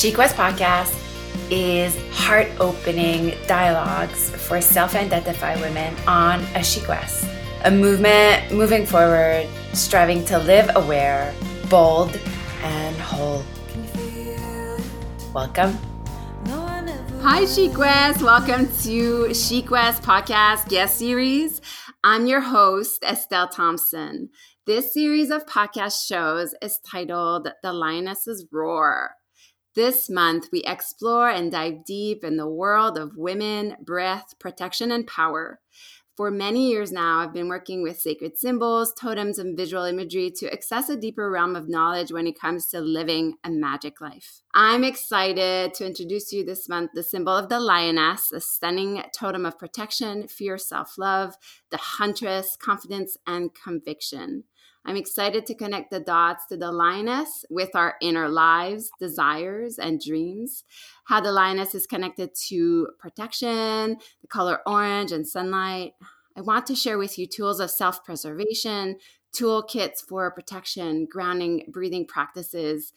SheQuest Podcast is heart opening dialogues for self identified women on a SheQuest, a movement moving forward, striving to live aware, bold, and whole. Welcome. Hi, SheQuest. Welcome to SheQuest Podcast Guest Series. I'm your host, Estelle Thompson. This series of podcast shows is titled The Lioness's Roar. This month, we explore and dive deep in the world of women, breath, protection, and power. For many years now, I've been working with sacred symbols, totems, and visual imagery to access a deeper realm of knowledge when it comes to living a magic life. I'm excited to introduce you this month the symbol of the lioness, a stunning totem of protection, fear, self love, the huntress, confidence, and conviction. I'm excited to connect the dots to the lioness with our inner lives, desires, and dreams. How the lioness is connected to protection, the color orange, and sunlight. I want to share with you tools of self preservation, toolkits for protection, grounding, breathing practices,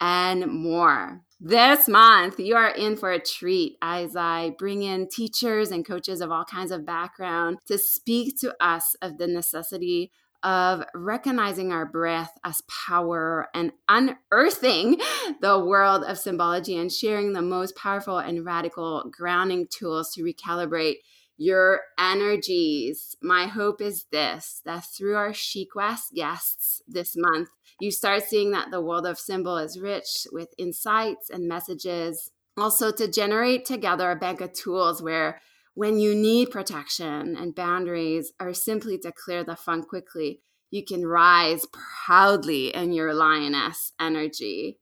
and more. This month, you are in for a treat as I bring in teachers and coaches of all kinds of background to speak to us of the necessity of recognizing our breath as power and unearthing the world of symbology and sharing the most powerful and radical grounding tools to recalibrate your energies. My hope is this that through our SheQuest guests this month, you start seeing that the world of symbol is rich with insights and messages. Also, to generate together a bank of tools where when you need protection and boundaries or simply to clear the fun quickly, you can rise proudly in your lioness energy.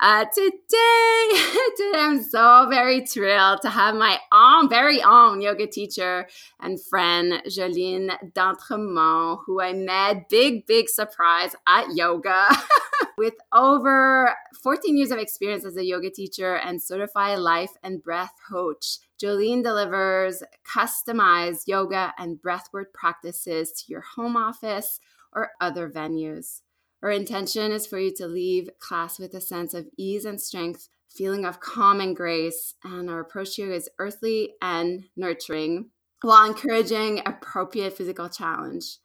Uh, today, today, I'm so very thrilled to have my own, very own yoga teacher and friend, Jolene D'Entremont, who I met, big, big surprise at yoga. With over 14 years of experience as a yoga teacher and certified life and breath coach, Jolene delivers customized yoga and breathwork practices to your home office or other venues. Her intention is for you to leave class with a sense of ease and strength, feeling of calm and grace, and our approach you is earthly and nurturing while encouraging appropriate physical challenge.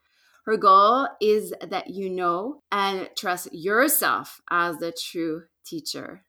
Her goal is that you know and trust yourself as the true teacher.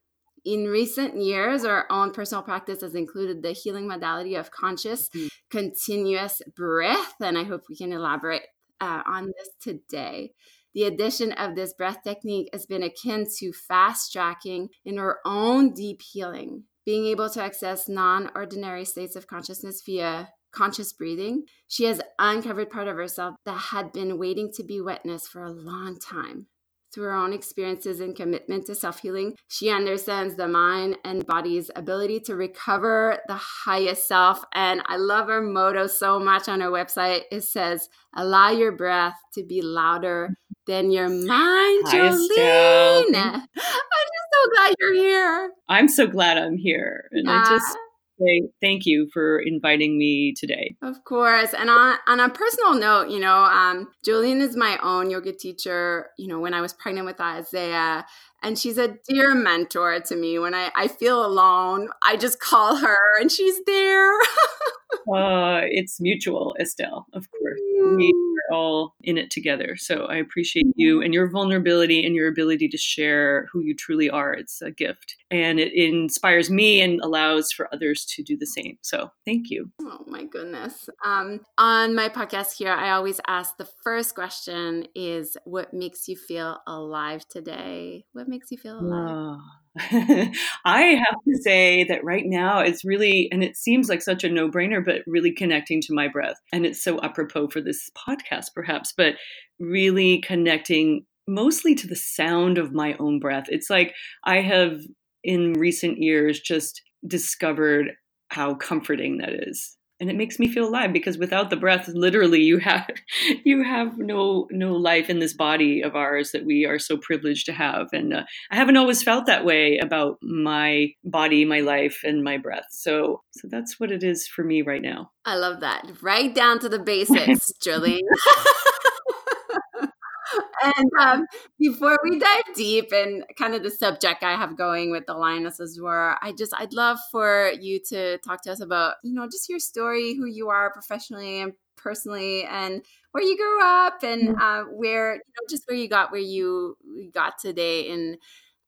In recent years, our own personal practice has included the healing modality of conscious, mm-hmm. continuous breath, and I hope we can elaborate uh, on this today. The addition of this breath technique has been akin to fast tracking in our own deep healing, being able to access non ordinary states of consciousness via conscious breathing. She has uncovered part of herself that had been waiting to be witnessed for a long time. Through her own experiences and commitment to self healing, she understands the mind and body's ability to recover the highest self. And I love her motto so much on her website. It says, Allow your breath to be louder than your mind, Jolene. I'm just so glad you're here. I'm so glad I'm here. And yeah. I just say thank you for inviting me today. Of course. And on, on a personal note, you know, um, Jolene is my own yoga teacher. You know, when I was pregnant with Isaiah, and she's a dear mentor to me. When I, I feel alone, I just call her and she's there. uh, it's mutual, Estelle, of course. We are all in it together. So I appreciate you and your vulnerability and your ability to share who you truly are. It's a gift. And it inspires me and allows for others to do the same. So thank you. Oh, my goodness. Um, on my podcast here, I always ask the first question is what makes you feel alive today? What makes you feel alive? Oh. I have to say that right now it's really, and it seems like such a no brainer, but really connecting to my breath. And it's so apropos for this podcast, perhaps, but really connecting mostly to the sound of my own breath. It's like I have in recent years just discovered how comforting that is and it makes me feel alive because without the breath literally you have you have no no life in this body of ours that we are so privileged to have. And uh, i haven't always felt that way about my body my life and my breath. So so that's what it is for me right now. I love that. Right down to the basics Jolene and um, before we dive deep in kind of the subject I have going with the Lionesses Roar, I just I'd love for you to talk to us about you know just your story, who you are professionally and personally, and where you grew up, and mm-hmm. uh, where you know just where you got where you got today in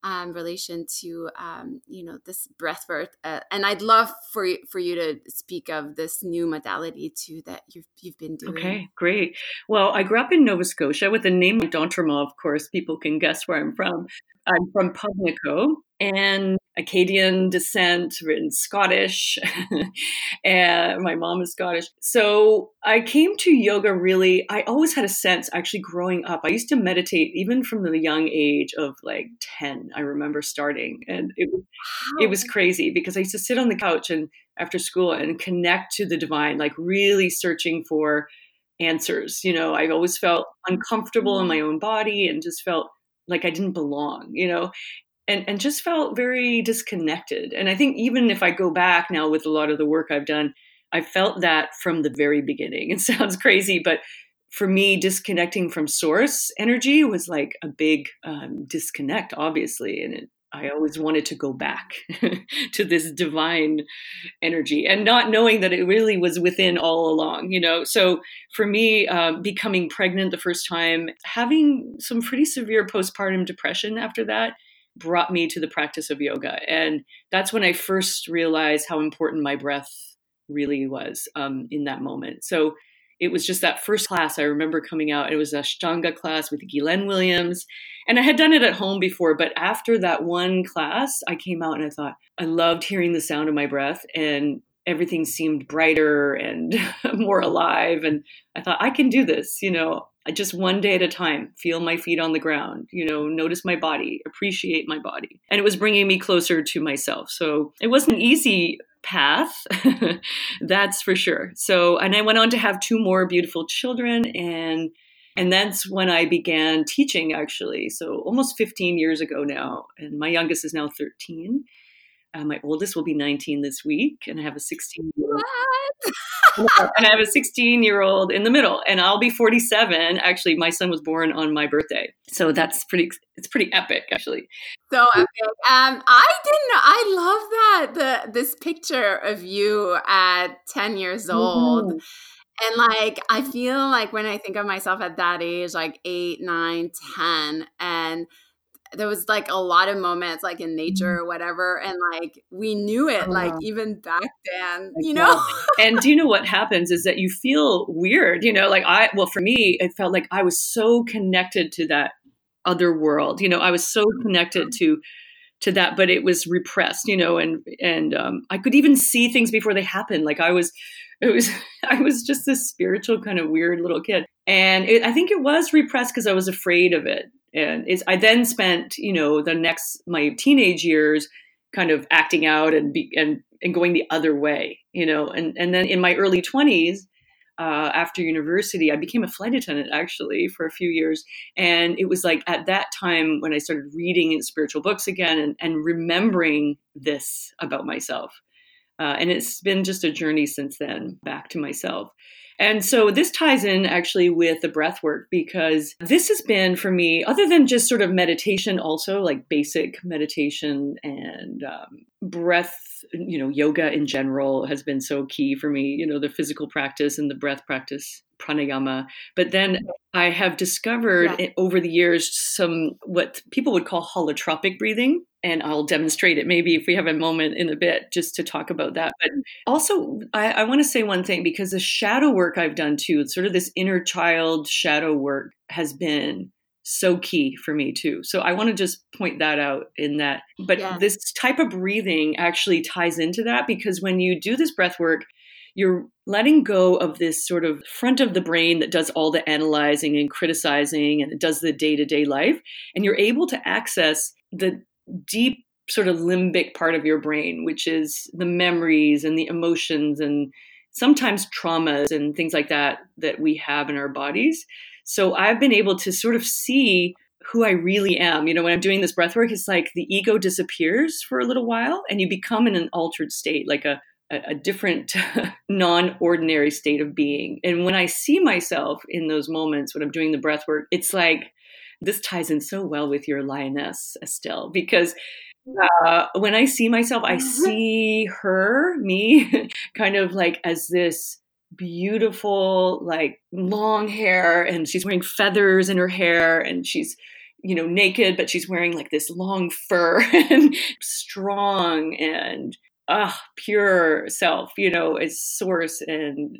um, relation to um, you know this breath work. Uh, and I'd love for for you to speak of this new modality too that you've you've been doing. Okay, great. Well, I grew up in Nova Scotia with the name d'Entremont. Of course, people can guess where I'm from. I'm from Pubnico, and Acadian descent, written Scottish, and my mom is Scottish. So I came to yoga really, I always had a sense actually growing up. I used to meditate even from the young age of like 10. I remember starting and it was, it was crazy because I used to sit on the couch and after school and connect to the divine, like really searching for answers. You know, I always felt uncomfortable in my mm. own body and just felt like I didn't belong, you know and and just felt very disconnected. And I think even if I go back now with a lot of the work I've done, I felt that from the very beginning. It sounds crazy, but for me, disconnecting from source energy was like a big um, disconnect, obviously, and it, I always wanted to go back to this divine energy and not knowing that it really was within all along, you know. So for me, um, becoming pregnant the first time, having some pretty severe postpartum depression after that, brought me to the practice of yoga. And that's when I first realized how important my breath really was um, in that moment. So it was just that first class I remember coming out. It was a Ashtanga class with Ghislaine Williams. And I had done it at home before, but after that one class, I came out and I thought, I loved hearing the sound of my breath and everything seemed brighter and more alive. And I thought, I can do this, you know, just one day at a time, feel my feet on the ground, you know, notice my body, appreciate my body. And it was bringing me closer to myself. So it wasn't an easy path, that's for sure. So, and I went on to have two more beautiful children and and that's when I began teaching actually. So almost 15 years ago now. And my youngest is now 13. Uh, my oldest will be 19 this week, and I have a 16 year old. and I have a 16 year old in the middle, and I'll be 47. Actually, my son was born on my birthday, so that's pretty. It's pretty epic, actually. So epic. Um, I didn't. I love that the this picture of you at 10 years old. Mm-hmm. And like, I feel like when I think of myself at that age, like eight, nine, 10, and there was like a lot of moments like in mm-hmm. nature or whatever and like we knew it like even back then you know? And do you know what happens is that you feel weird you know like i well for me it felt like i was so connected to that other world you know i was so connected to to that but it was repressed you know and and um, i could even see things before they happened like i was it was i was just this spiritual kind of weird little kid and it, i think it was repressed because i was afraid of it and it's i then spent you know the next my teenage years kind of acting out and be, and and going the other way you know? And and then in my early 20s uh, after university i became a flight attendant actually for a few years. And it was like at that time when i started reading in spiritual books again and, and remembering this about myself. Uh, and it's been just a journey since then back to myself and so this ties in actually with the breath work because this has been for me, other than just sort of meditation, also like basic meditation and um, breath, you know, yoga in general has been so key for me, you know, the physical practice and the breath practice pranayama. But then I have discovered yeah. over the years some what people would call holotropic breathing. And I'll demonstrate it maybe if we have a moment in a bit just to talk about that. But also, I, I want to say one thing because the shadow work I've done too, sort of this inner child shadow work has been so key for me too. So I want to just point that out in that. But yeah. this type of breathing actually ties into that because when you do this breath work, you're letting go of this sort of front of the brain that does all the analyzing and criticizing and it does the day to day life. And you're able to access the deep sort of limbic part of your brain, which is the memories and the emotions and sometimes traumas and things like that that we have in our bodies. So I've been able to sort of see who I really am. You know, when I'm doing this breath work, it's like the ego disappears for a little while and you become in an altered state, like a a, different, non ordinary state of being. And when I see myself in those moments when I'm doing the breath work, it's like this ties in so well with your lioness, Estelle, because uh, when I see myself, I mm-hmm. see her, me, kind of like as this beautiful, like long hair, and she's wearing feathers in her hair, and she's you know naked but she's wearing like this long fur and strong and uh, pure self you know as source and,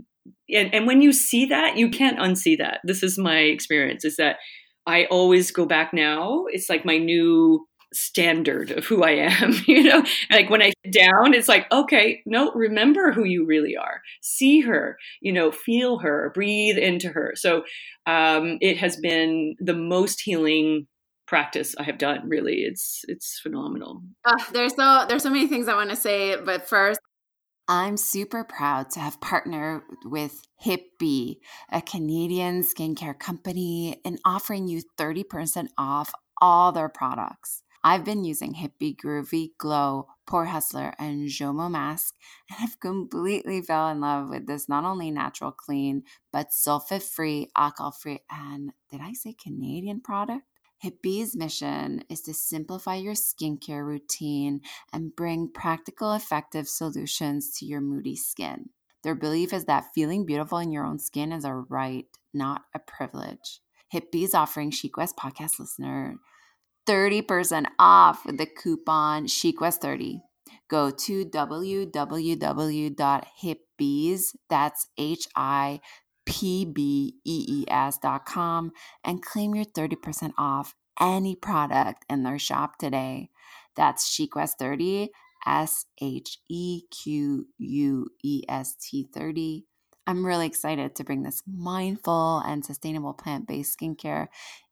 and and when you see that you can't unsee that this is my experience is that i always go back now it's like my new standard of who I am, you know? Like when I sit down, it's like, okay, no, remember who you really are. See her, you know, feel her, breathe into her. So um, it has been the most healing practice I have done. Really, it's it's phenomenal. Uh, there's so there's so many things I want to say, but first, I'm super proud to have partnered with Hipbees, a Canadian skincare company, and offering you 30% off all their products. I've been using Hipbees Groovy Glow, Pore Hustler, and Jomo Mask, and I've completely fell in love with this not only natural clean, but sulfate free, alcohol free, and did I say Canadian product? Hipbees' mission is to simplify your skincare routine and bring practical, effective solutions to your moody skin. Their belief is that feeling beautiful in your own skin is a right, not a privilege. Hipbees is offering SheQuest podcast listener 30% off with the coupon SheQuest30. Go to www.hipbees, that's H I P B E E S dot com, and claim your 30% off any product in their shop today. That's SheQuest30, S H E Q U E S T 30. I'm really excited to bring this mindful and sustainable plant based skincare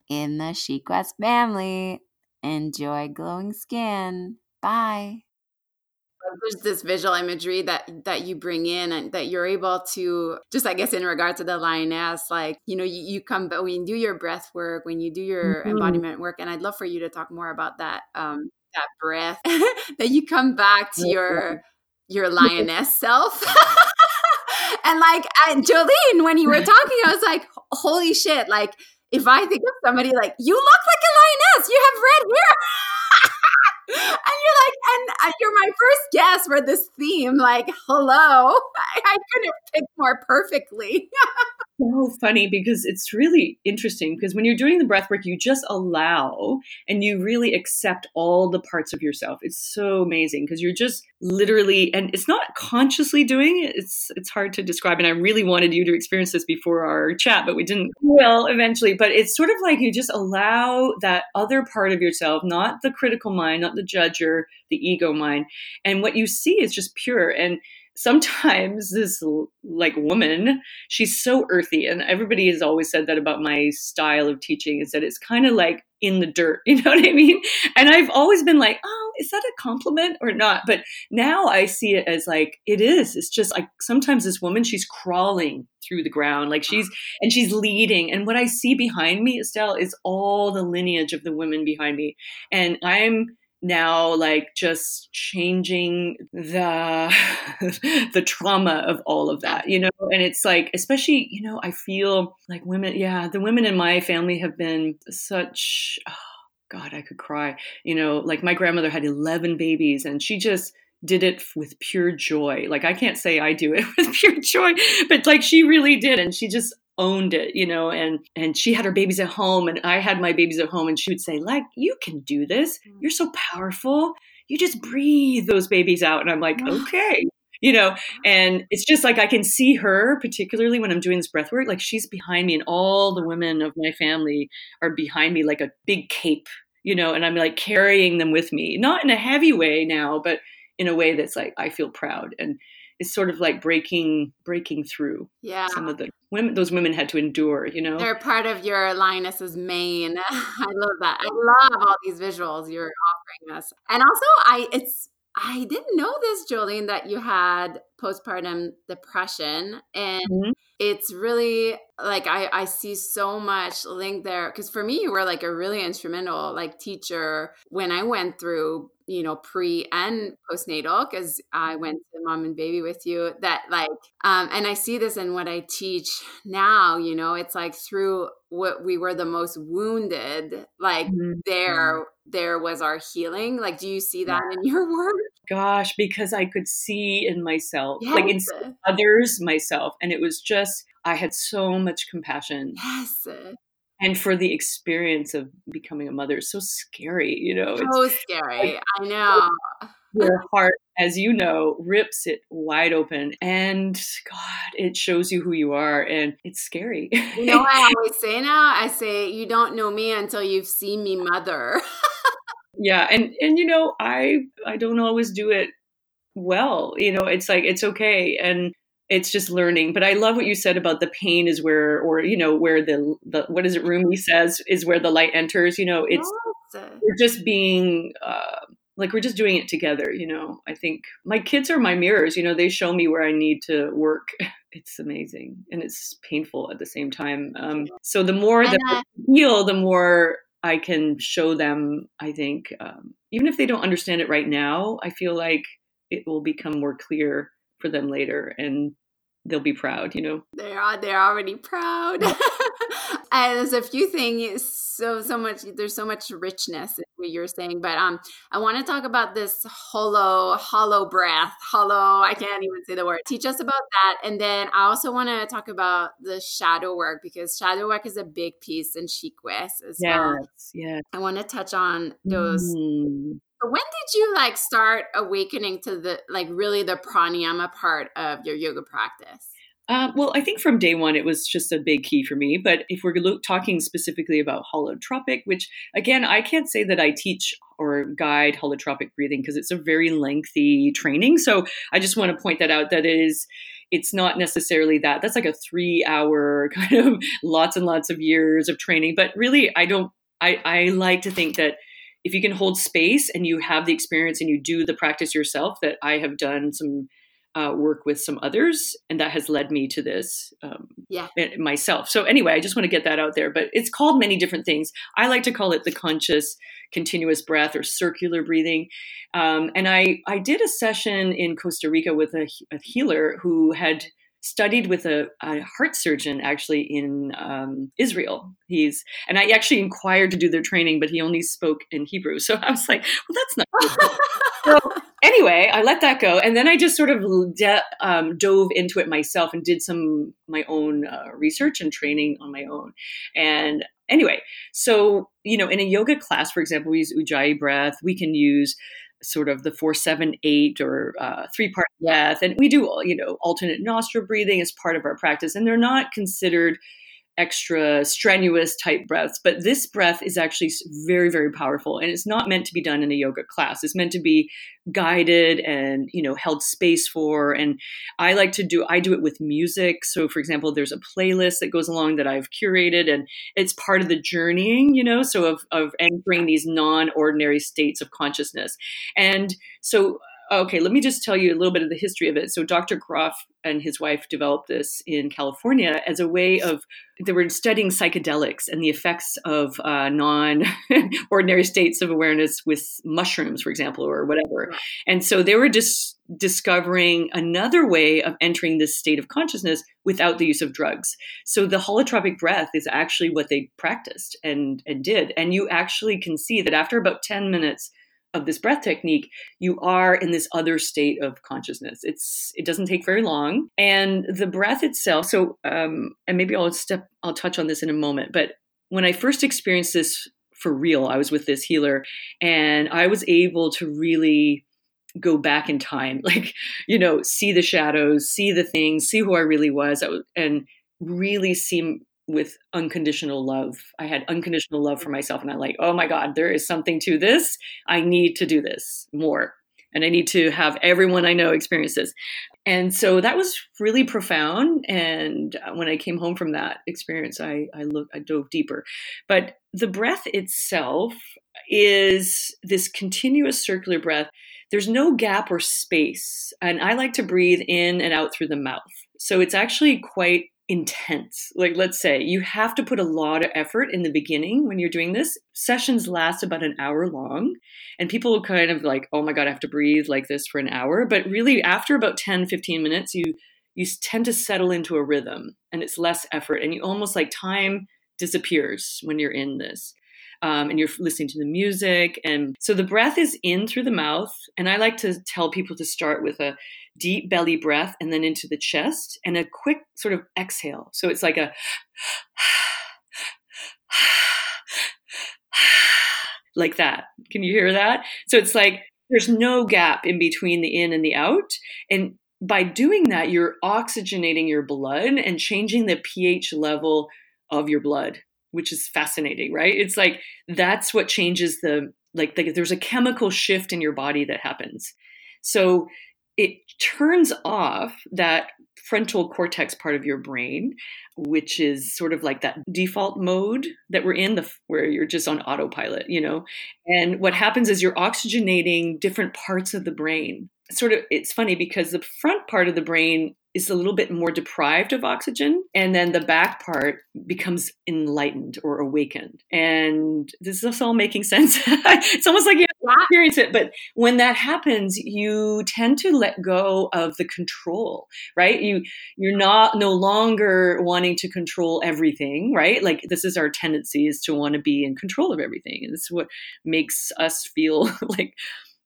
in the SheQuest family. Enjoy glowing skin. Bye. There's this visual imagery that that you bring in and that you're able to just I guess in regard to the lioness, like, you know, you, you come but when you do your breath work, when you do your mm-hmm. embodiment work, and I'd love for you to talk more about that um that breath that you come back to your your lioness self. and like and Jolene, when you were talking, I was like, holy shit, like if I think of somebody like, you look like a lioness, you have red hair. And you're like, and uh, you're my first guest for this theme. Like, hello. I, I couldn't have picked more perfectly. so funny because it's really interesting because when you're doing the breath work, you just allow and you really accept all the parts of yourself. It's so amazing because you're just literally and it's not consciously doing it. It's it's hard to describe. And I really wanted you to experience this before our chat, but we didn't well eventually. But it's sort of like you just allow that other part of yourself, not the critical mind, not the judger, the ego mind. And what you see is just pure. And sometimes this like woman she's so earthy and everybody has always said that about my style of teaching is that it's kind of like in the dirt you know what i mean? And i've always been like oh is that a compliment or not? But now i see it as like it is. It's just like sometimes this woman she's crawling through the ground like she's ah. and she's leading and what i see behind me estelle is all the lineage of the women behind me. And i'm now like just changing the the trauma of all of that you know and it's like especially you know i feel like women yeah the women in my family have been such oh, god i could cry you know like my grandmother had 11 babies and she just did it with pure joy. Like I can't say I do it with pure joy, but like she really did and she just owned it, you know, and and she had her babies at home and I had my babies at home and she would say, "Like, you can do this. Mm. You're so powerful. You just breathe those babies out." And I'm like, "Okay." You know, and it's just like I can see her, particularly when I'm doing this breath work, like she's behind me, and all the women of my family are behind me like a big cape, you know, and I'm like carrying them with me, not in a heavy way now, but in a way that's like I feel proud. And it's sort of like breaking breaking through yeah. some of the women those women had to endure you know? They're part of your lioness's mane i love that i love all these visuals you're offering us. And also i it's i didn't know this jolene that you had postpartum depression and mm-hmm. it's really like I, I see so much link there because for me you were like a really instrumental like teacher when i went through you know pre and postnatal because i went to the mom and baby with you that like um and i see this in what i teach now you know it's like through what we were the most wounded like mm-hmm. there there was our healing like do you see that yeah. in your work gosh because i could see in myself yes. like in others myself and it was just i had so much compassion yes and for the experience of becoming a mother so scary you know so scary like, i know your heart as you know rips it wide open and god it shows you who you are and it's scary. You know i always say now? I say you don't know me until you've seen me mother. Yeah and and you know i i don't always do it well you know it's like it's okay and it's just learning but i love what you said about the pain is where or you know where the, the what is it rumi says is where the light enters you know it's we're just being uh, like we're just doing it together you know? I think my kids are my mirrors you know? They show me where i need to work. It's amazing and it's painful at the same time um, so the more that i heal the more i can show them i think um, even if they don't understand it right now i feel like it will become more clear for them later and they'll be proud you know? They are they're already proud. And there's a few things so so much there's so much richness in what you're saying but um i want to talk about this hollow hollow breath hollow i can't even say the word. Teach us about that and then i also want to talk about the shadow work because shadow work is a big piece in SheQuest as yes, well. Yes i want to touch on those mm when did you like start awakening to the like really the pranayama part of your yoga practice? Uh, well, I think from day one it was just a big key for me. But if we're look, talking specifically about holotropic, which again I can't say that I teach or guide holotropic breathing because it's a very lengthy training. So I just want to point that out. That is, it's not necessarily that. That's like a three-hour kind of lots and lots of years of training. But really, I don't. I, I like to think that if you can hold space and you have the experience and you do the practice yourself, that I have done some uh, work with some others, and that has led me to this um, yeah. myself. So, anyway, I just want to get that out there. But it's called many different things. I like to call it the conscious continuous breath or circular breathing. Um, and I, I did a session in Costa Rica with a, a healer who had studied with a, a, heart surgeon actually in um, Israel. He's and I actually inquired to do their training, but he only spoke in Hebrew. So I was like, well, that's not. so anyway, I let that go, and then I just sort of de- um, dove into it myself and did some my own uh, research and training on my own. And anyway, so you know, in a yoga class, for example, we use Ujjayi breath. We can use sort of the four seven eight or uh, three part breath and we do you know alternate nostril breathing as part of our practice and they're not considered extra strenuous type breaths. But this breath is actually very, very powerful. And it's not meant to be done in a yoga class. It's meant to be guided and, you know, held space for. And I like to do, I do it with music. So, for example, there's a playlist that goes along that I've curated and it's part of the journeying, you know, so of, of entering these non ordinary states of consciousness. And so Okay, let me just tell you a little bit of the history of it. So, Dr. Grof and his wife developed this in California as a way of they were studying psychedelics and the effects of uh, non-ordinary states of awareness with mushrooms, for example, or whatever. And so they were just discovering another way of entering this state of consciousness without the use of drugs. So the holotropic breath is actually what they practiced and and did. And you actually can see that after about 10 minutes of this breath technique, you are in this other state of consciousness. It's it doesn't take very long, and the breath itself. So, um, and maybe I'll step, I'll touch on this in a moment. But when I first experienced this for real, I was with this healer, and I was able to really go back in time, like you know, see the shadows, see the things, see who I really was, and really see with unconditional love. I had unconditional love for mm-hmm. myself, and I like, oh my God, there is something to this. I need to do this more, and I need to have everyone I know experience this. And so that was really profound. And uh, when I came home from that experience, I I looked, I dove deeper. But the breath itself is this continuous circular breath. There's no gap or space, and I like to breathe in and out through the mouth. So it's actually quite intense. Like, let's say you have to put a lot of effort in the beginning when you're doing this. Sessions last about an hour long, and people kind of like, oh my God, I have to breathe like this for an hour. But really, after about 10, 15 minutes, you you tend to settle into a rhythm and it's less effort and you almost like time disappears when you're in this um, and you're listening to the music. And so the breath is in through the mouth. And I like to tell people to start with a deep belly breath and then into the chest and a quick sort of exhale. So it's like a like that. Can you hear that? So it's like there's no gap in between the in and the out. And by doing that, you're oxygenating your blood and changing the pH level of your blood which is fascinating, right? It's like that's what changes the like the, there's a chemical shift in your body that happens. So it turns off that frontal cortex part of your brain which is sort of like that default mode that we're in the where you're just on autopilot you know and what happens is you're oxygenating different parts of the brain sort of it's funny because the front part of the brain is a little bit more deprived of oxygen and then the back part becomes enlightened or awakened. And this is all making sense. It's almost like you experience it but when that happens you tend to let go of the control right? You you're not no longer wanting to control everything right? Like this is our tendency is to want to be in control of everything and this is what makes us feel like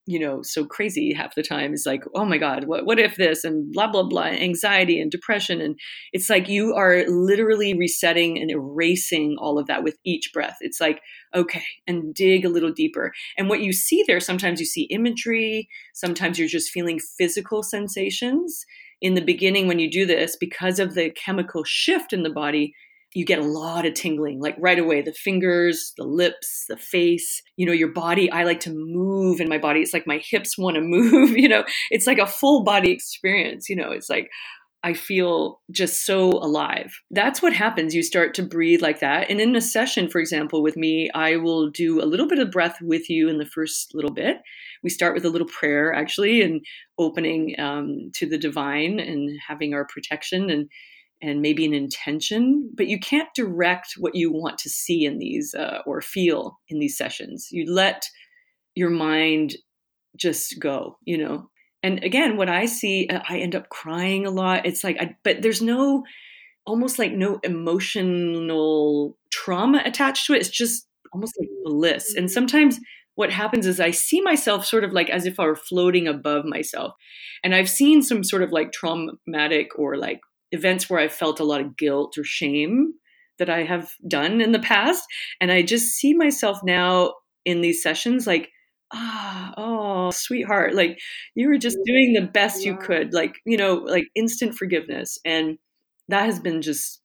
you know so crazy half the time is like oh my god what what if this? and blah blah blah anxiety and depression. And it's like you are literally resetting and erasing all of that with each breath. It's like okay and dig a little deeper. And what you see there sometimes you see imagery. Sometimes you're just feeling physical sensations. In the beginning when you do this because of the chemical shift in the body you get a lot of tingling like right away the fingers the lips the face you know your body i like to move in my body it's like my hips want to move you know it's like a full body experience you know it's like I feel just so alive. That's what happens. You start to breathe like that. And in a session, for example, with me, I will do a little bit of breath with you in the first little bit. We start with a little prayer, actually, and opening um, to the divine and having our protection. And and maybe an intention, but you can't direct what you want to see in these uh, or feel in these sessions. You let your mind just go, you know. And again, what I see, uh, I end up crying a lot. It's like, I, but there's no, almost like no emotional trauma attached to it. It's just almost like bliss. And mm-hmm. sometimes what happens is I see myself sort of like as if I were floating above myself. And I've seen some sort of like traumatic or like events where I felt a lot of guilt or shame that I have done in the past. And I just see myself now in these sessions like, ah, oh, sweetheart, like you were just doing the best yeah. you could, like, you know, like instant forgiveness. And that has been just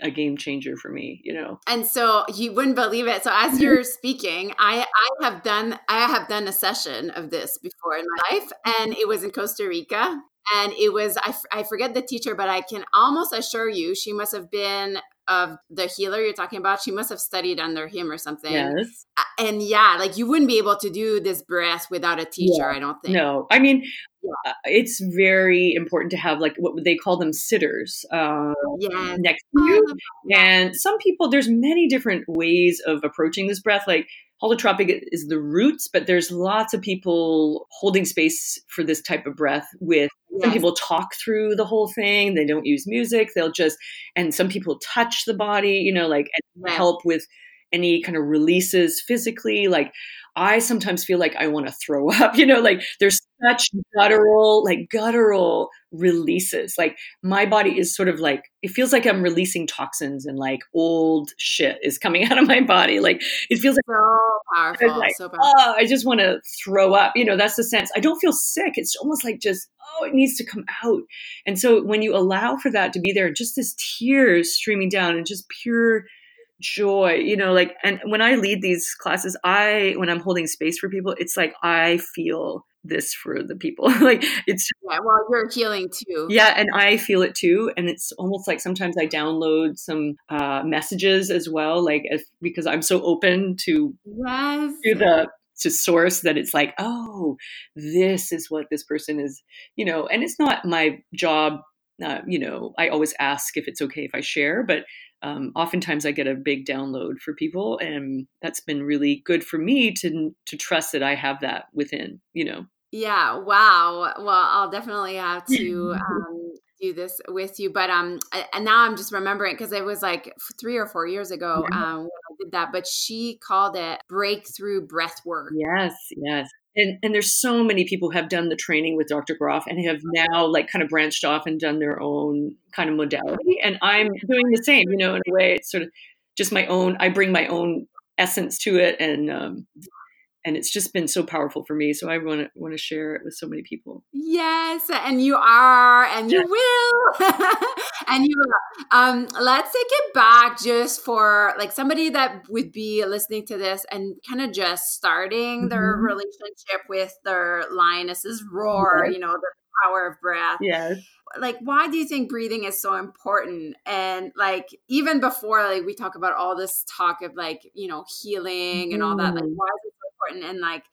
a game changer for me, you know. And so you wouldn't believe it. So as you're speaking, I I have done I have done a session of this before in my life and it was in Costa Rica and it was I, f- I forget the teacher but i can almost assure you she must have been of the healer you're talking about. She must have studied under him or something. Yes. And yeah like you wouldn't be able to do this breath without a teacher yeah. i don't think. No. I mean yeah. uh, it's very important to have like what they call them sitters uh, yes. next to you. And some people there's many different ways of approaching this breath. Like holotropic is the roots, but there's lots of people holding space for this type of breath with yes. some people talk through the whole thing. They don't use music. They'll just, and some people touch the body, you know, like yes. help with any kind of releases physically. Like I sometimes feel like I want to throw up, you know, like there's such guttural, like guttural releases. Like my body is sort of like, it feels like I'm releasing toxins and like old shit is coming out of my body. Like it feels like so powerful. Like, so powerful. Oh, I just want to throw up. You know, that's the sense. I don't feel sick. It's almost like just, oh, it needs to come out. And so when you allow for that to be there, just this tears streaming down and just pure joy you know like and when i lead these classes i when i'm holding space for people it's like i feel this for the people like it's yeah well you're healing too yeah and i feel it too and it's almost like sometimes i download some uh messages as well like if, because i'm so open to yes. to the to source that it's like oh this is what this person is you know and it's not my job uh, you know, I always ask if it's okay if I share, but um, oftentimes I get a big download for people, and that's been really good for me to to trust that I have that within, you know. Yeah. Wow. Well, I'll definitely have to um, do this with you, but um, and now I'm just remembering because it was like three or four years ago um when I did that, but she called it breakthrough breath work. Yes. Yes and and there's so many people who have done the training with Dr. Grof and have now like kind of branched off and done their own kind of modality. And I'm doing the same, you know, in a way. It's sort of just my own. I bring my own essence to it, and um, and it's just been so powerful for me. So I want to want to share it with so many people. Yes, and you are, and you will, and you will. Um, let's take it back just for like somebody that would be listening to this and kind of just starting mm-hmm. their relationship with their lioness's roar. You know, the power of breath. Yes. Like, why do you think breathing is so important? And like, even before, like, we talk about all this talk of like, you know, healing and all that. Like, mm-hmm. why is it important and like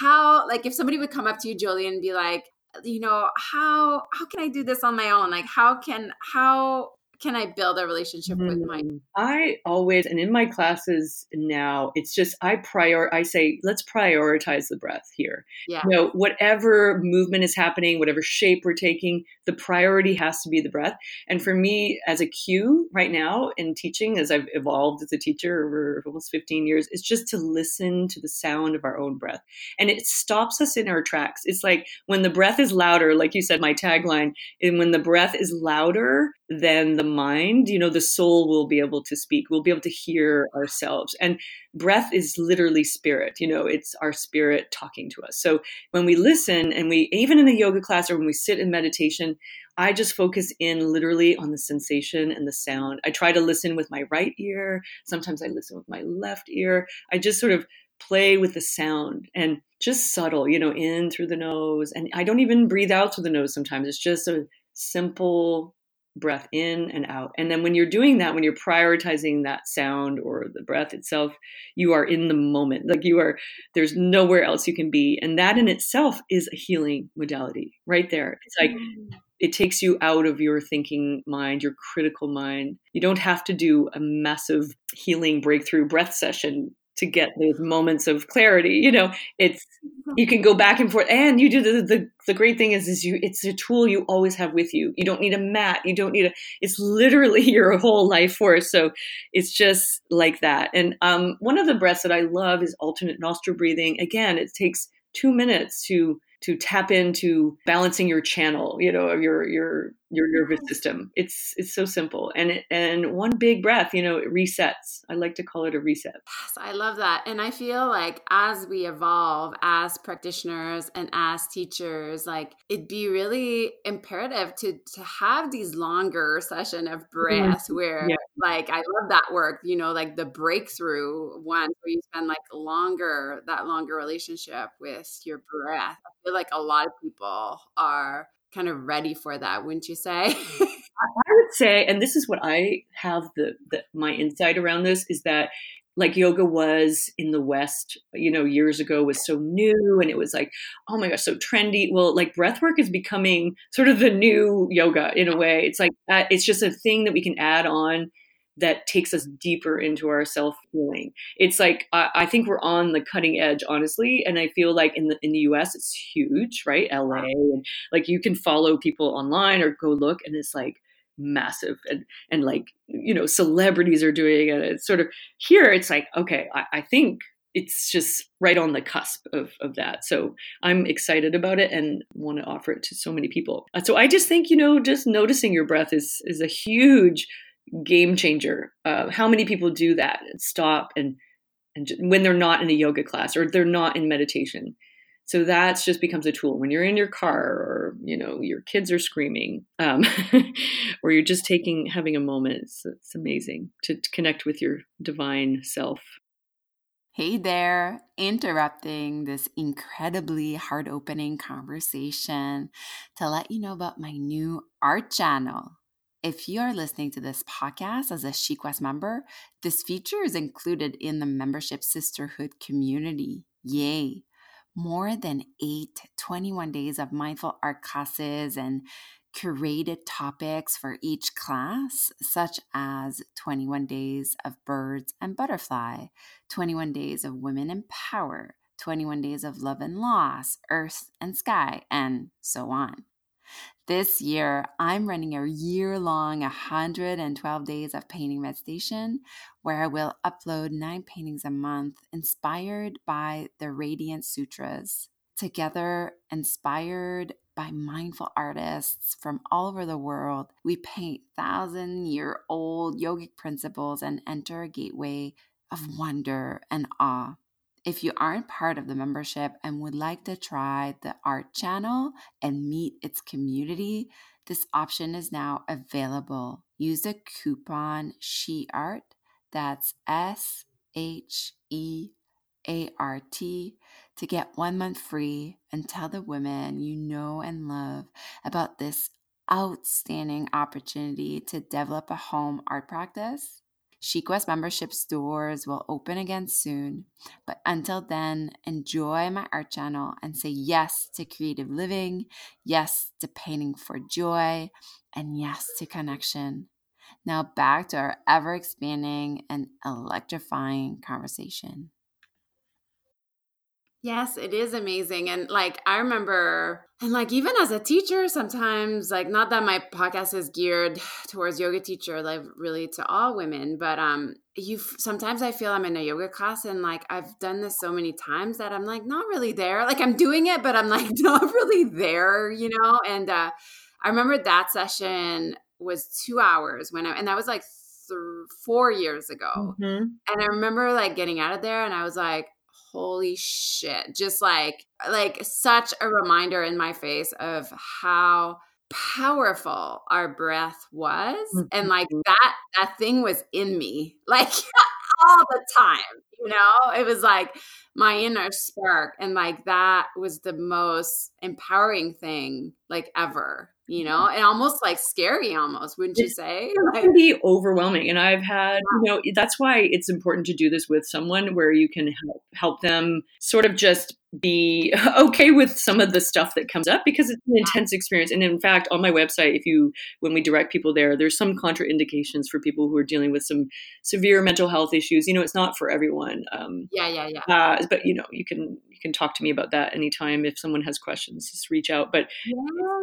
how like if somebody would come up to you julie and be like you know how how can i do this on my own? Like how can how can I build a relationship mm-hmm. with my mm. I always and in my classes now it's just I prior I say let's prioritize the breath here. Yeah. You know, whatever movement is happening, whatever shape we're taking, the priority has to be the breath. And for me as a cue right now in teaching as I've evolved as a teacher over almost 15 years, it's just to listen to the sound of our own breath. And it stops us in our tracks. It's like when the breath is louder, like you said my tagline, and when the breath is louder than the mind, you know, the soul will be able to speak. We'll be able to hear ourselves. And breath is literally spirit, you know, it's our spirit talking to us. So when we listen and we, even in a yoga class or when we sit in meditation, I just focus in literally on the sensation and the sound. I try to listen with my right ear. Sometimes I listen with my left ear. I just sort of play with the sound and just subtle, you know, in through the nose. And I don't even breathe out through the nose sometimes. It's just a simple breath in and out. And then when you're doing that, when you're prioritizing that sound or the breath itself, you are in the moment. Like you are, there's nowhere else you can be. And that in itself is a healing modality right there. It's like, mm. it takes you out of your thinking mind, your critical mind. You don't have to do a massive healing breakthrough breath session to get those moments of clarity you know it's you can go back and forth and you do the, the the great thing is is you it's a tool you always have with you. You don't need a mat you don't need a it's literally your whole life force. So it's just like that. And um one of the breaths that i love is alternate nostril breathing. Again it takes two minutes to to tap into balancing your channel, you know, of your your your nervous system. It's it's so simple, and it, and one big breath, you know, it resets. I like to call it a reset. Yes, I love that, and I feel like as we evolve as practitioners and as teachers, like it'd be really imperative to to have these longer session of breath mm-hmm. where, yeah. like, I love that work. You know, like the breakthrough one where you spend like longer that longer relationship with your breath. I feel like a lot of people are kind of ready for that, wouldn't you say? I would say, and this is what I have the, the my insight around this is that like yoga was in the West, you know, years ago was so new and it was like, oh my gosh, so trendy. Well, like breathwork is becoming sort of the new yoga in a way. It's like, uh, it's just a thing that we can add on that takes us deeper into our self healing. It's like I, I, think we're on the cutting edge, honestly, and I feel like in the in the U.S. it's huge, right? L.A. and like you can follow people online or go look, and it's like massive and and like you know celebrities are doing it. It's sort of here. It's like okay, I, I think it's just right on the cusp of, of that. So I'm excited about it and want to offer it to so many people. Uh, so I just think, you know, just noticing your breath is is a huge game changer. Uh, how many people do that stop and and when they're not in a yoga class or they're not in meditation. So that's just becomes a tool when you're in your car or you know your kids are screaming, um, or you're just taking having a moment. It's, it's amazing to, to connect with your divine self. Hey there, interrupting this incredibly heart opening conversation to let you know about my new art channel. If you are listening to this podcast as a SheQuest member, this feature is included in the membership sisterhood community. Yay! More than eight 21 days of mindful art classes and curated topics for each class, such as 21 Days of Birds and Butterfly, 21 Days of Women in Power, 21 Days of Love and Loss, Earth and Sky, and so on. This year, I'm running a year long 112 days of painting meditation where I will upload nine paintings a month inspired by the Radiant Sutras. Together, inspired by mindful artists from all over the world, we paint thousand year old yogic principles and enter a gateway of wonder and awe. If you aren't part of the membership and would like to try the art channel and meet its community, this option is now available. Use the coupon SHEART, that's S H E A R T, to get one month free and tell the women you know and love about this outstanding opportunity to develop a home art practice SheQuest membership stores will open again soon, but until then, enjoy my art channel and say yes to creative living, yes to painting for joy, and yes to connection. Now back to our ever expanding and electrifying conversation. Yes, it is amazing. And like, I remember, and like, even as a teacher, sometimes, like, not that my podcast is geared towards yoga teacher, like, really to all women, but, um, you sometimes I feel I'm in a yoga class and like I've done this so many times that I'm like not really there. Like, I'm doing it, but I'm like not really there, you know? And, uh, I remember that session was two hours when I, and that was like th- four years ago. Mm-hmm. And I remember like getting out of there and I was like, holy shit. Just like like such a reminder in my face of how powerful our breath was mm-hmm. and like that that thing was in me like all the time you know? It was like my inner spark and like that was the most empowering thing like ever you mm-hmm. know and almost like scary almost wouldn't you say? it can be overwhelming and i've had you know that's why it's important to do this with someone where you can help help them sort of just be okay with some of the stuff that comes up because it's an intense experience. And in fact on my website if you when we direct people there there's some contraindications for people who are dealing with some severe mental health issues. You know it's not for everyone um, yeah yeah yeah. uh, but you know you can you can talk to me about that anytime if someone has questions just reach out. But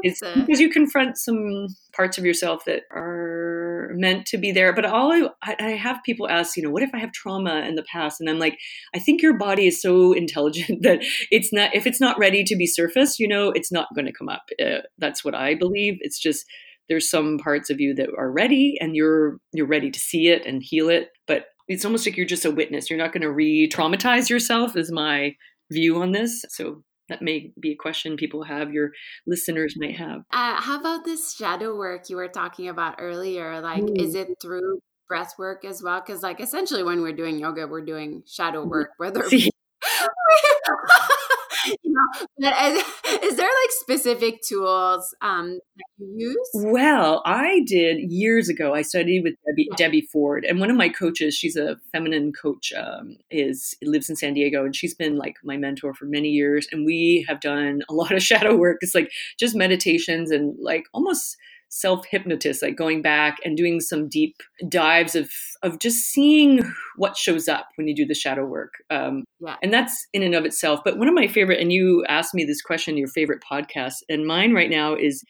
yes. it's because you confront some parts of yourself that are meant to be there. But all I, I have people ask you know what if i have trauma in the past? And i'm like i think your body is so intelligent that it's not if it's not ready to be surfaced you know it's not going to come up. Uh, that's what i believe. It's just there's some parts of you that are ready and you're you're ready to see it and heal it. But it's almost like you're just a witness. You're not going to re-traumatize yourself is my view on this. So that may be a question people have your listeners might have uh, how about this shadow work you were talking about earlier like mm. is it through breath work as well because like essentially when we're doing yoga we're doing shadow mm-hmm. work whether you know, but as, is there like specific tools um, that you use? Well, I did years ago. I studied with Debbie, yeah. Debbie Ford, and one of my coaches, she's a feminine coach, um, is lives in San Diego, and she's been like my mentor for many years. And we have done a lot of shadow work. It's like just meditations and like almost self hypnotist, like going back and doing some deep dives of of just seeing what shows up when you do the shadow work. Um, yeah. And that's in and of itself. But one of my favorite, and you asked me this question, your favorite podcast, and mine right now is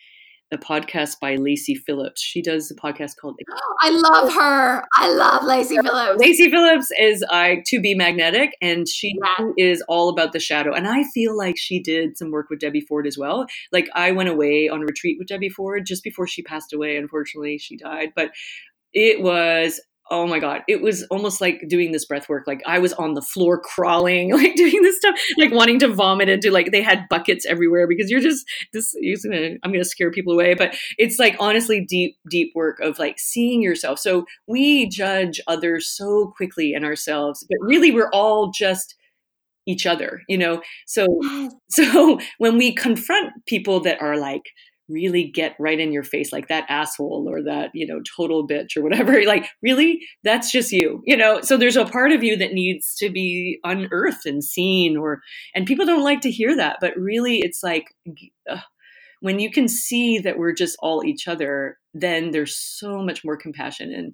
a podcast by Lacy Phillips. She does a podcast called I love her. I love Lacy Phillips. Lacy Phillips is uh, to be magnetic and she yeah. is all about the shadow. And I feel like she did some work with Debbie Ford as well. Like I went away on a retreat with Debbie Ford just before she passed away. Unfortunately, she died, but it was oh my god. It was almost like doing this breath work. Like i was on the floor crawling like doing this stuff like wanting to vomit into like they had buckets everywhere because you're just this you're gonna, i'm gonna scare people away. But it's like honestly deep deep work of like seeing yourself. So we judge others so quickly in ourselves but really we're all just each other you know? So so when we confront people that are like really get right in your face like that asshole or that you know total bitch or whatever like really that's just you you know so there's a part of you that needs to be unearthed and seen or and people don't like to hear that but really it's like when you can see that we're just all each other, then there's so much more compassion and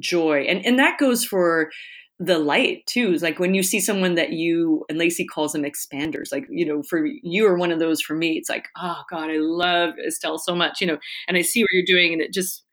joy. And and that goes for the light too is like when you see someone that you and Lacy calls them expanders like you know for you are one of those for me it's like oh god I love Estelle so much you know and I see what you're doing and it just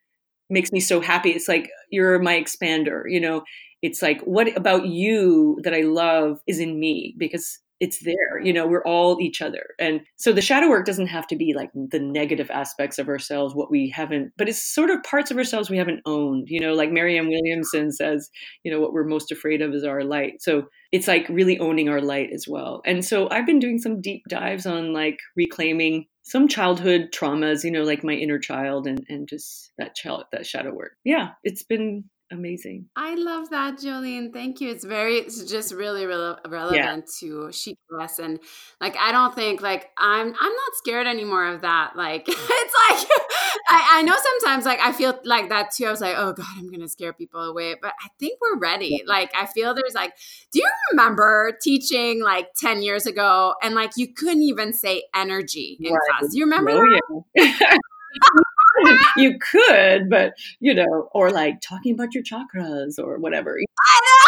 makes me so happy it's like you're my expander you know? It's like what about you that I love is in me? Because it's there you know we're all each other. And so the shadow work doesn't have to be like the negative aspects of ourselves what we haven't but it's sort of parts of ourselves we haven't owned you know like marianne williamson says you know what we're most afraid of is our light. So it's like really owning our light as well. And so i've been doing some deep dives on like reclaiming some childhood traumas you know like my inner child and and just that child that shadow work. Yeah it's been amazing. I love that, Jolene. Thank you. It's very, it's just really, really relevant yeah. to chic dress, and like I don't think like I'm, I'm not scared anymore of that. Like it's like I, I know sometimes like I feel like that too. I was like, oh god, I'm gonna scare people away, but I think we're ready. Like I feel there's like, do you remember teaching like ten years ago, and like you couldn't even say energy in right. class? Do you remember? Oh, yeah. you could, but you know, or like talking about your chakras or whatever.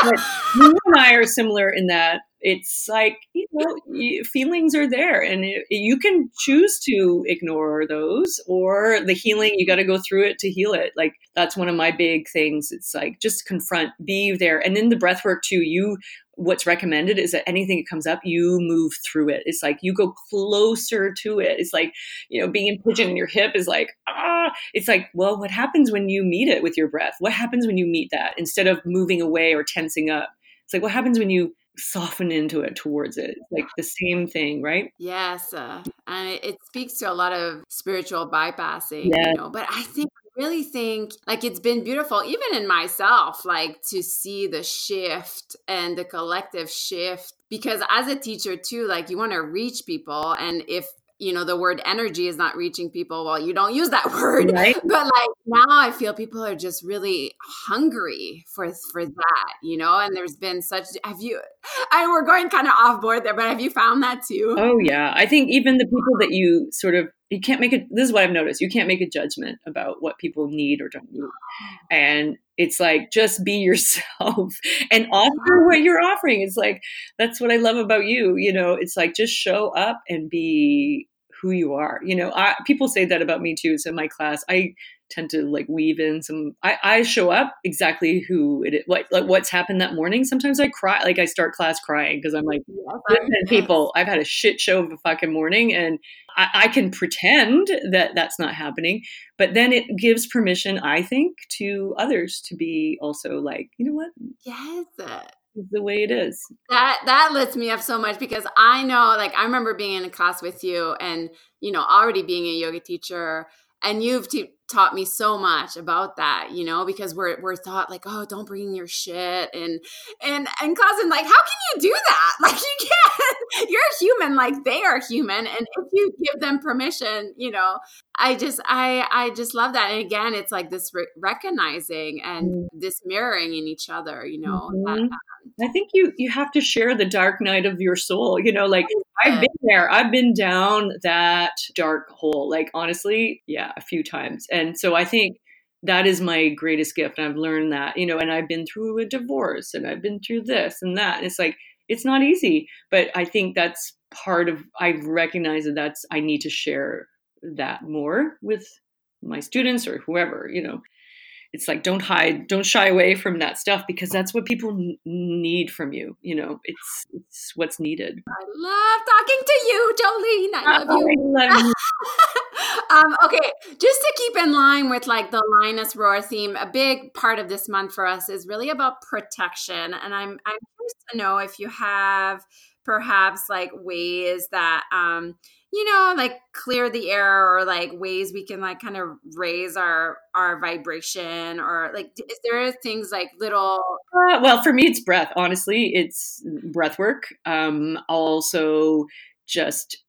But you and I are similar in that it's like you know feelings are there and it, you can choose to ignore those or the healing you got to go through it to heal it like that's one of my big things it's like just confront be there and in the breath work too you what's recommended is that anything that comes up, you move through it. It's like you go closer to it. It's like, you know, being in pigeon in your hip is like, ah, it's like, well, what happens when you meet it with your breath? What happens when you meet that instead of moving away or tensing up? It's like, what happens when you soften into it towards it? It's like the same thing, right? Yes. Uh, and it speaks to a lot of spiritual bypassing, yes. you know, but I think really think like it's been beautiful even in myself like to see the shift and the collective shift because as a teacher too like you want to reach people and if you know the word energy is not reaching people. Well you don't use that word right. but like now i feel people are just really hungry for for that you know and there's been such have you and we're going kind of off board there but have you found that too? Oh yeah. I think even the people that you sort of you can't make it this is what i've noticed you can't make a judgment about what people need or don't need. Oh. And it's like just be yourself and offer what you're offering. It's like that's what i love about you you know? It's like just show up and be who you are you know? I, people say that about me too so in my class. I tend to like weave in some I, I show up exactly who it is like, like what's happened that morning. Sometimes i cry like i start class crying because i'm like people i've had a shit show of a fucking morning and I, I can pretend that that's not happening but then it gives permission i think to others to be also like you know what? Yes. The way it is. That that lifts me up so much because I know, like, I remember being in a class with you, and you know, already being a yoga teacher, and you've t- taught me so much about that you know because we're we're thought like oh don't bring your shit and and and cousin like how can you do that like you can't you're human like they are human and if you give them permission you know i just i i just love that and again it's like this re- recognizing and mm. this mirroring in each other you know mm-hmm. that, um, I think you you have to share the dark night of your soul. You know, like I've been there. I've been down that dark hole. Like honestly, yeah, a few times. And so I think that is my greatest gift. I've learned that, you know, and I've been through a divorce and I've been through this and that. And it's like it's not easy, but I think that's part of I've recognized that that's I need to share that more with my students or whoever, you know it's like don't hide don't shy away from that stuff because that's what people n- need from you you know? It's it's what's needed. I love talking to you jolene. I love oh, you, I love you. um, okay just to keep in line with like the lioness roar theme a big part of this month for us is really about protection and i'm i'm curious to know if you have perhaps like ways that um you know like clear the air or like ways we can like kind of raise our our vibration or like is there things like little uh, well for me it's breath honestly it's breath work um also just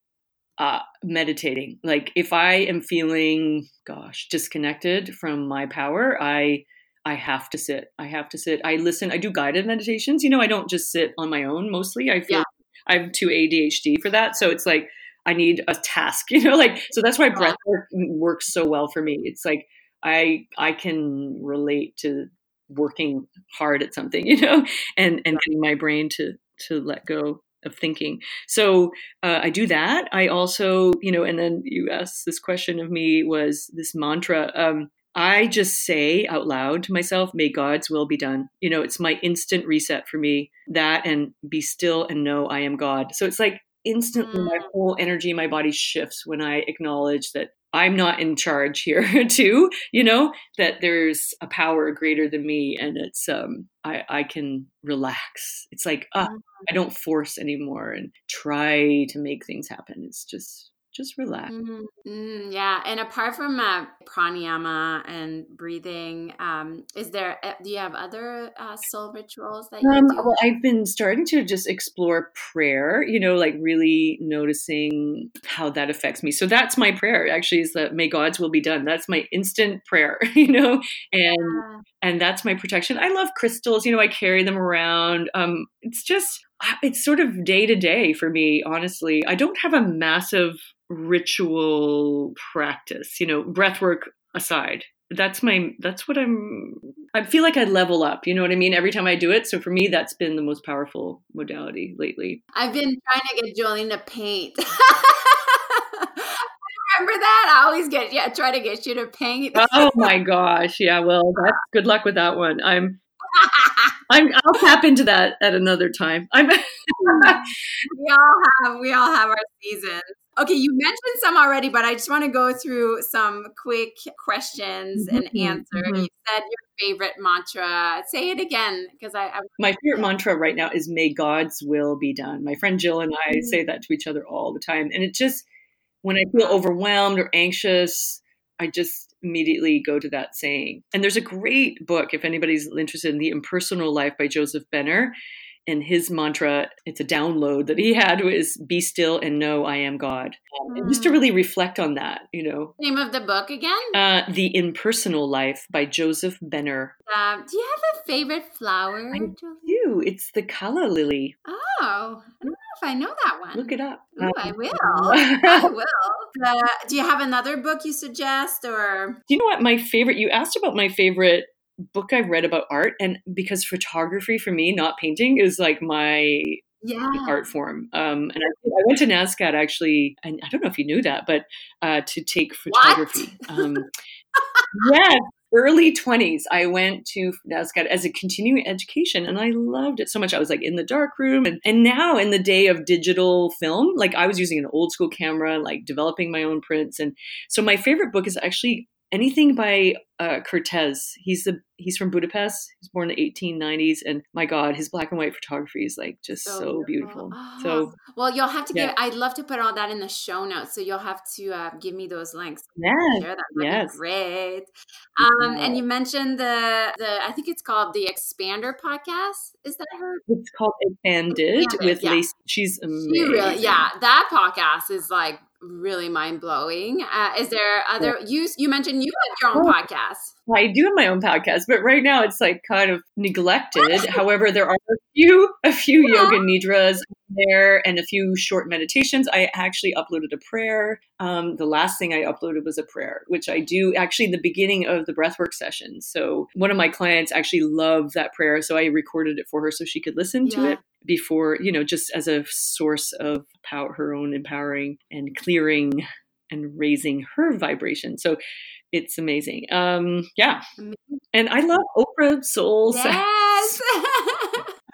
uh meditating like if i am feeling gosh disconnected from my power i I have to sit. I have to sit. I listen. I do guided meditations. You know, I don't just sit on my own mostly. I feel yeah. I'm too ADHD for that. So it's like I need a task, you know, like so that's why breath work works so well for me. It's like I I can relate to working hard at something, you know, and and getting my brain to to let go of thinking. So uh, I do that. I also, you know, and then you asked this question of me was this mantra. Um, I just say out loud to myself, may God's will be done. You know, it's my instant reset for me. That and be still and know I am God. So it's like instantly my mm. whole energy, my body shifts when I acknowledge that I'm not in charge here too, you know, that there's a power greater than me and it's um I, I can relax. It's like uh, I don't force anymore and try to make things happen. It's just just relax. Mm-hmm. Mm, yeah, and apart from uh, pranayama and breathing, um, is there? Uh, do you have other uh, soul rituals that you um, do? Well, I've been starting to just explore prayer. You know, like really noticing how that affects me. So that's my prayer. Actually, is that may God's will be done. That's my instant prayer. You know, and yeah. and that's my protection. I love crystals. You know, I carry them around. Um, it's just it's sort of day to day for me honestly i don't have a massive ritual practice, you know, breath work aside. That's my that's what I'm I feel like I level up, you know what I mean, every time I do it. So for me that's been the most powerful modality lately. I've been trying to get Jolene to paint. Remember that? I always get yeah, try to get you to paint. oh my gosh. Yeah, well, that's good luck with that one. I'm I'm, I'll tap into that at another time. I'm. we all have we all have our seasons. Okay, you mentioned some already, but I just want to go through some quick questions and mm-hmm, answer. Mm-hmm. You said your favorite mantra. Say it again, because I, I, My favorite mantra right now is "May God's will be done." My friend Jill and I mm-hmm. say that to each other all the time, and it just when I feel overwhelmed or anxious, I just immediately go to that saying. And there's a great book if anybody's interested in the impersonal life by Joseph Benner and his mantra it's a download that he had was be still and know i am god. Um, mm. just to mm. really reflect on that you know. Name of the book again? Uh, the impersonal life by joseph benner. Uh, do you have a favorite flower i do. It's the calla lily. Oh i don't know if i know that one. Look it up. Ooh, um, i will. I will. Uh, do you have another book you suggest or? Do you know what my favorite you asked about my favorite book I've read about art, and because photography for me, not painting, is like my yeah. art form. Um, and I, I, went to NSCAD actually, and I don't know if you knew that, but uh, to take photography. Um, yes, early 20s, I went to NSCAD as a continuing education and I loved it so much. I was like in the dark room. And, and now in the day of digital film, like I was using an old school camera, like developing my own prints. And so my favorite book is actually anything by uh, Kertész. He's the he's from Budapest. He's born in the 1890s, and my God, his black and white photography is like just so, so beautiful. Oh. So, well, you'll have to yeah. give. I'd love to put all that in the show notes, so you'll have to uh, give me those links. Yeah, that yes, great. Um, yeah. and you mentioned the the I think it's called the Expander podcast. Is that her? It's called Expanded, Expanded with yeah. Lacy. She's amazing. She really, yeah, that podcast is like really mind blowing. Uh, is there other you you mentioned you have your own oh, podcast? I do have my own podcast, but right now it's like kind of neglected. However, there are a few a few yeah. yoga nidras there and a few short meditations. I actually uploaded a prayer. Um, the last thing I uploaded was a prayer, which I do actually in the beginning of the breathwork session. So one of my clients actually loved that prayer, so I recorded it for her so she could listen yeah. to it before, you know, just as a source of power, her own empowering and clearing and raising her vibration. So it's amazing. Um, yeah. And I love Oprah Soul. Yes.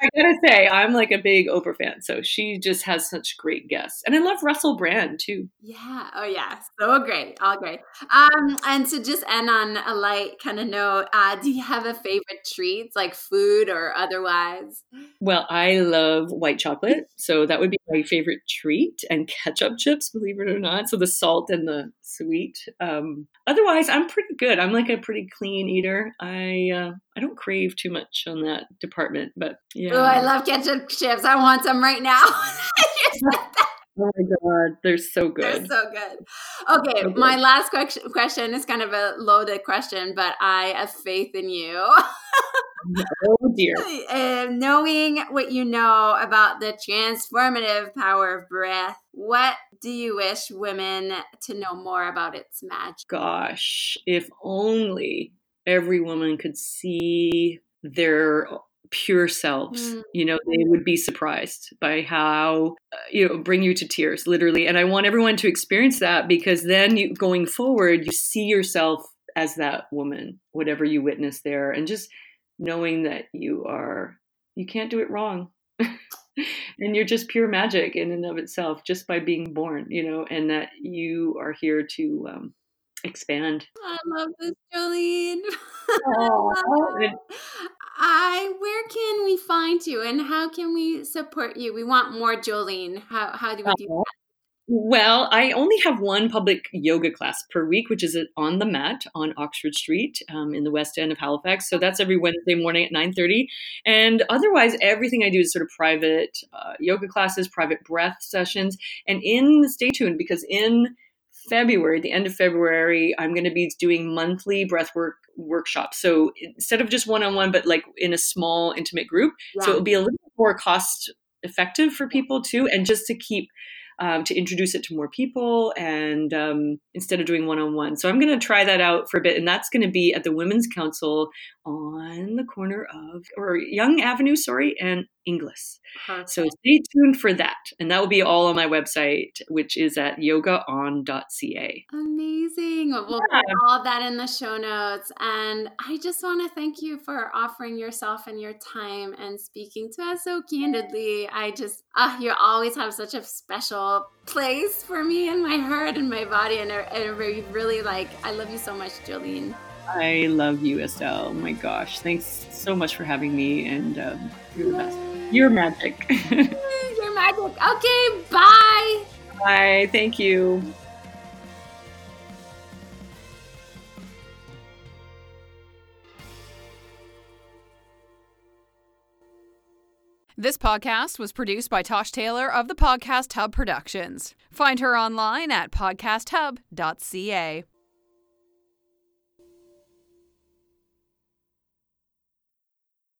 I gotta say, I'm like a big Oprah fan, so she just has such great guests, and I love Russell Brand too. Yeah, oh yeah, so great, all great. Um, and to just end on a light kind of note, uh, do you have a favorite treats, like food or otherwise? Well, I love white chocolate, so that would be my favorite treat, and ketchup chips, believe it or not. So the salt and the sweet. Um, otherwise, I'm pretty good. I'm like a pretty clean eater. I uh, I don't crave too much on that department, but yeah. Oh, I love ketchup chips. I want some right now. Oh my god, they're so good. They're so good. Okay, so good. my last question is kind of a loaded question, but I have faith in you. oh dear. Uh, knowing what you know about the transformative power of breath, what do you wish women to know more about its magic? Gosh, if only every woman could see their pure selves mm. you know they would be surprised by how uh, you know bring you to tears literally and i want everyone to experience that because then you going forward you see yourself as that woman whatever you witness there and just knowing that you are you can't do it wrong and you're just pure magic in and of itself just by being born you know and that you are here to um, expand. I love this jolene. I, I where can we find you and how can we support you? We want more jolene. How, how do we do that? Well, I only have one public yoga class per week, which is on the mat on Oxford Street um, in the West End of Halifax. So that's every Wednesday morning at nine thirty. And otherwise, everything I do is sort of private uh, yoga classes, private breath sessions. And in stay tuned because in February, the end of February, I'm going to be doing monthly breathwork workshops. So instead of just one on one, but like in a small, intimate group. So it'll be a little more cost effective for people too, and just to keep um, to introduce it to more people and um, instead of doing one on one. So I'm going to try that out for a bit. And that's going to be at the Women's Council on the corner of, or Young Avenue, sorry, and Inglis. Perfect. So stay tuned for that. And that will be all on my website, which is at yogaon.ca. Amazing. We'll yeah. put all that in the show notes. And I just want to thank you for offering yourself and your time and speaking to us so candidly. I just, uh, you always have such a special place for me in my heart and my body. And, and really like, I love you so much, Jolene. I love you, Estelle. Oh my gosh. Thanks so much for having me. And um, you're the best. You're magic. You're magic. Okay, bye. Bye. Thank you. This podcast was produced by Tosh Taylor of the Podcast Hub Productions. Find her online at podcasthub.ca.